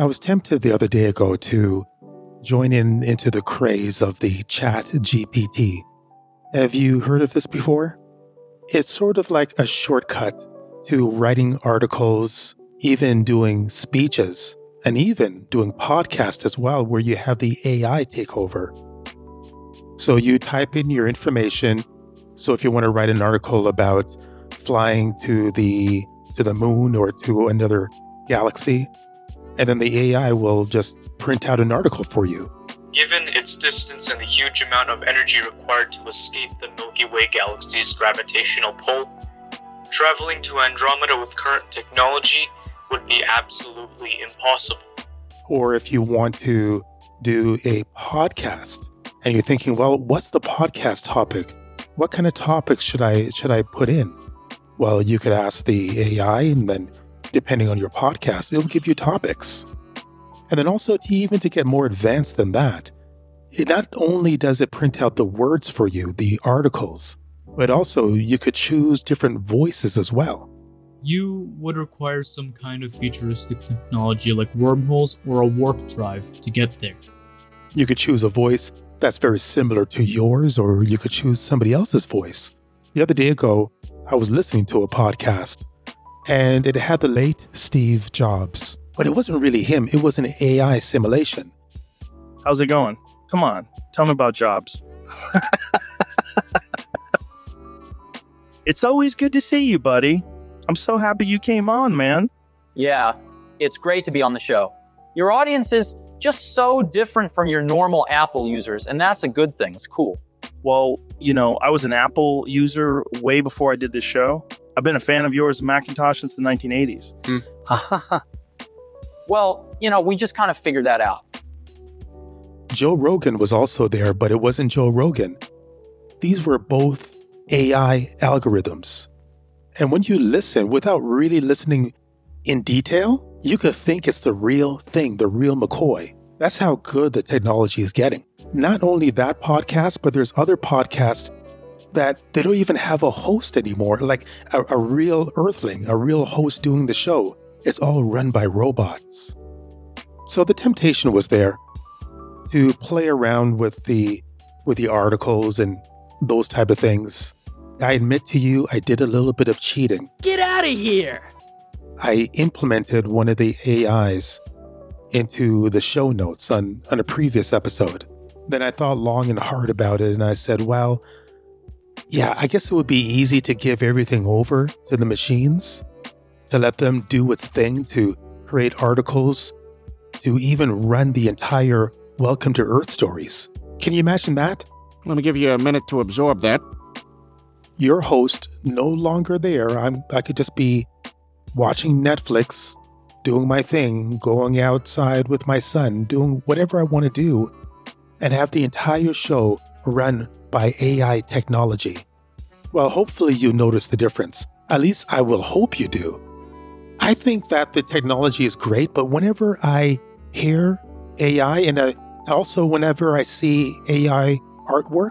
I was tempted the other day ago to join in into the craze of the Chat GPT. Have you heard of this before? It's sort of like a shortcut to writing articles, even doing speeches, and even doing podcasts as well, where you have the AI take over. So you type in your information. So if you want to write an article about flying to the to the moon or to another galaxy, and then the AI will just print out an article for you. Given its distance and the huge amount of energy required to escape the Milky Way galaxy's gravitational pull, traveling to Andromeda with current technology would be absolutely impossible. Or if you want to do a podcast and you're thinking, well, what's the podcast topic? What kind of topics should I should I put in? Well, you could ask the AI and then depending on your podcast, it'll give you topics. And then also even to get more advanced than that, it not only does it print out the words for you, the articles, but also you could choose different voices as well. You would require some kind of futuristic technology like wormholes or a warp drive to get there. You could choose a voice that's very similar to yours, or you could choose somebody else's voice. The other day ago, I was listening to a podcast and it had the late Steve Jobs, but it wasn't really him, it was an AI simulation. How's it going? Come on, tell me about Jobs. it's always good to see you, buddy. I'm so happy you came on, man. Yeah, it's great to be on the show. Your audience is just so different from your normal Apple users, and that's a good thing. It's cool. Well, you know, I was an Apple user way before I did this show. I've been a fan of yours, Macintosh, since the 1980s. Mm. well, you know, we just kind of figured that out. Joe Rogan was also there, but it wasn't Joe Rogan. These were both AI algorithms. And when you listen without really listening in detail, you could think it's the real thing, the real McCoy. That's how good the technology is getting. Not only that podcast, but there's other podcasts that they don't even have a host anymore, like a, a real earthling, a real host doing the show. It's all run by robots. So the temptation was there to play around with the with the articles and those type of things. I admit to you, I did a little bit of cheating. Get out of here! I implemented one of the AIs into the show notes on, on a previous episode. Then I thought long and hard about it and I said, well, yeah, I guess it would be easy to give everything over to the machines, to let them do its thing, to create articles, to even run the entire Welcome to Earth stories. Can you imagine that? Let me give you a minute to absorb that. Your host no longer there. I'm I could just be watching Netflix, doing my thing, going outside with my son, doing whatever I want to do, and have the entire show run by AI technology. Well, hopefully you notice the difference. At least I will hope you do. I think that the technology is great, but whenever I hear AI and uh, also whenever I see AI artwork,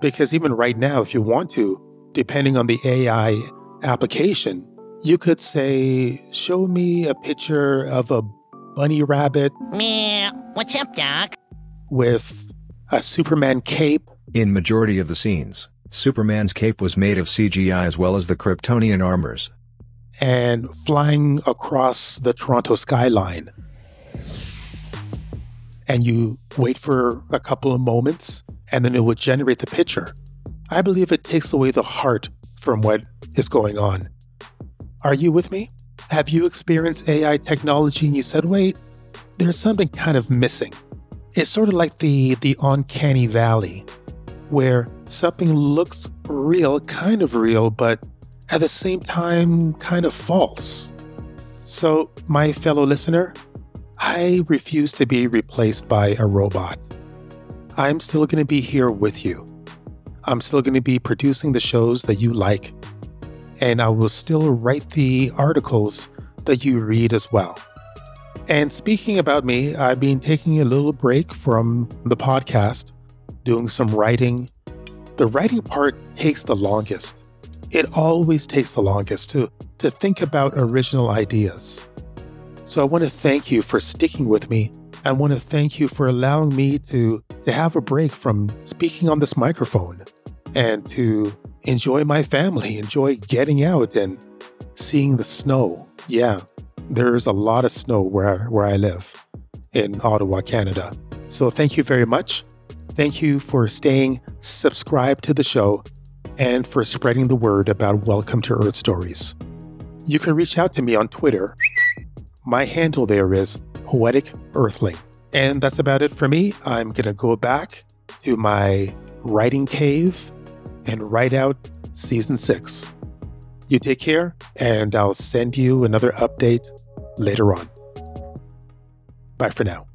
because even right now, if you want to, depending on the AI application, you could say, Show me a picture of a bunny rabbit. Meow. What's up, Doc? With a Superman cape. In majority of the scenes, Superman's cape was made of CGI as well as the Kryptonian armors. And flying across the Toronto skyline. And you wait for a couple of moments, and then it would generate the picture. I believe it takes away the heart from what is going on. Are you with me? Have you experienced AI technology and you said, wait, there's something kind of missing? It's sort of like the, the uncanny valley, where something looks real, kind of real, but at the same time, kind of false. So, my fellow listener, I refuse to be replaced by a robot. I'm still going to be here with you. I'm still going to be producing the shows that you like, and I will still write the articles that you read as well. And speaking about me, I've been taking a little break from the podcast, doing some writing. The writing part takes the longest. It always takes the longest to, to think about original ideas. So I want to thank you for sticking with me. I want to thank you for allowing me to, to have a break from speaking on this microphone and to enjoy my family, enjoy getting out and seeing the snow. Yeah, there's a lot of snow where, where I live in Ottawa, Canada. So thank you very much. Thank you for staying subscribed to the show and for spreading the word about Welcome to Earth Stories. You can reach out to me on Twitter. My handle there is Poetic Earthling. And that's about it for me. I'm going to go back to my writing cave and write out season six. You take care, and I'll send you another update later on. Bye for now.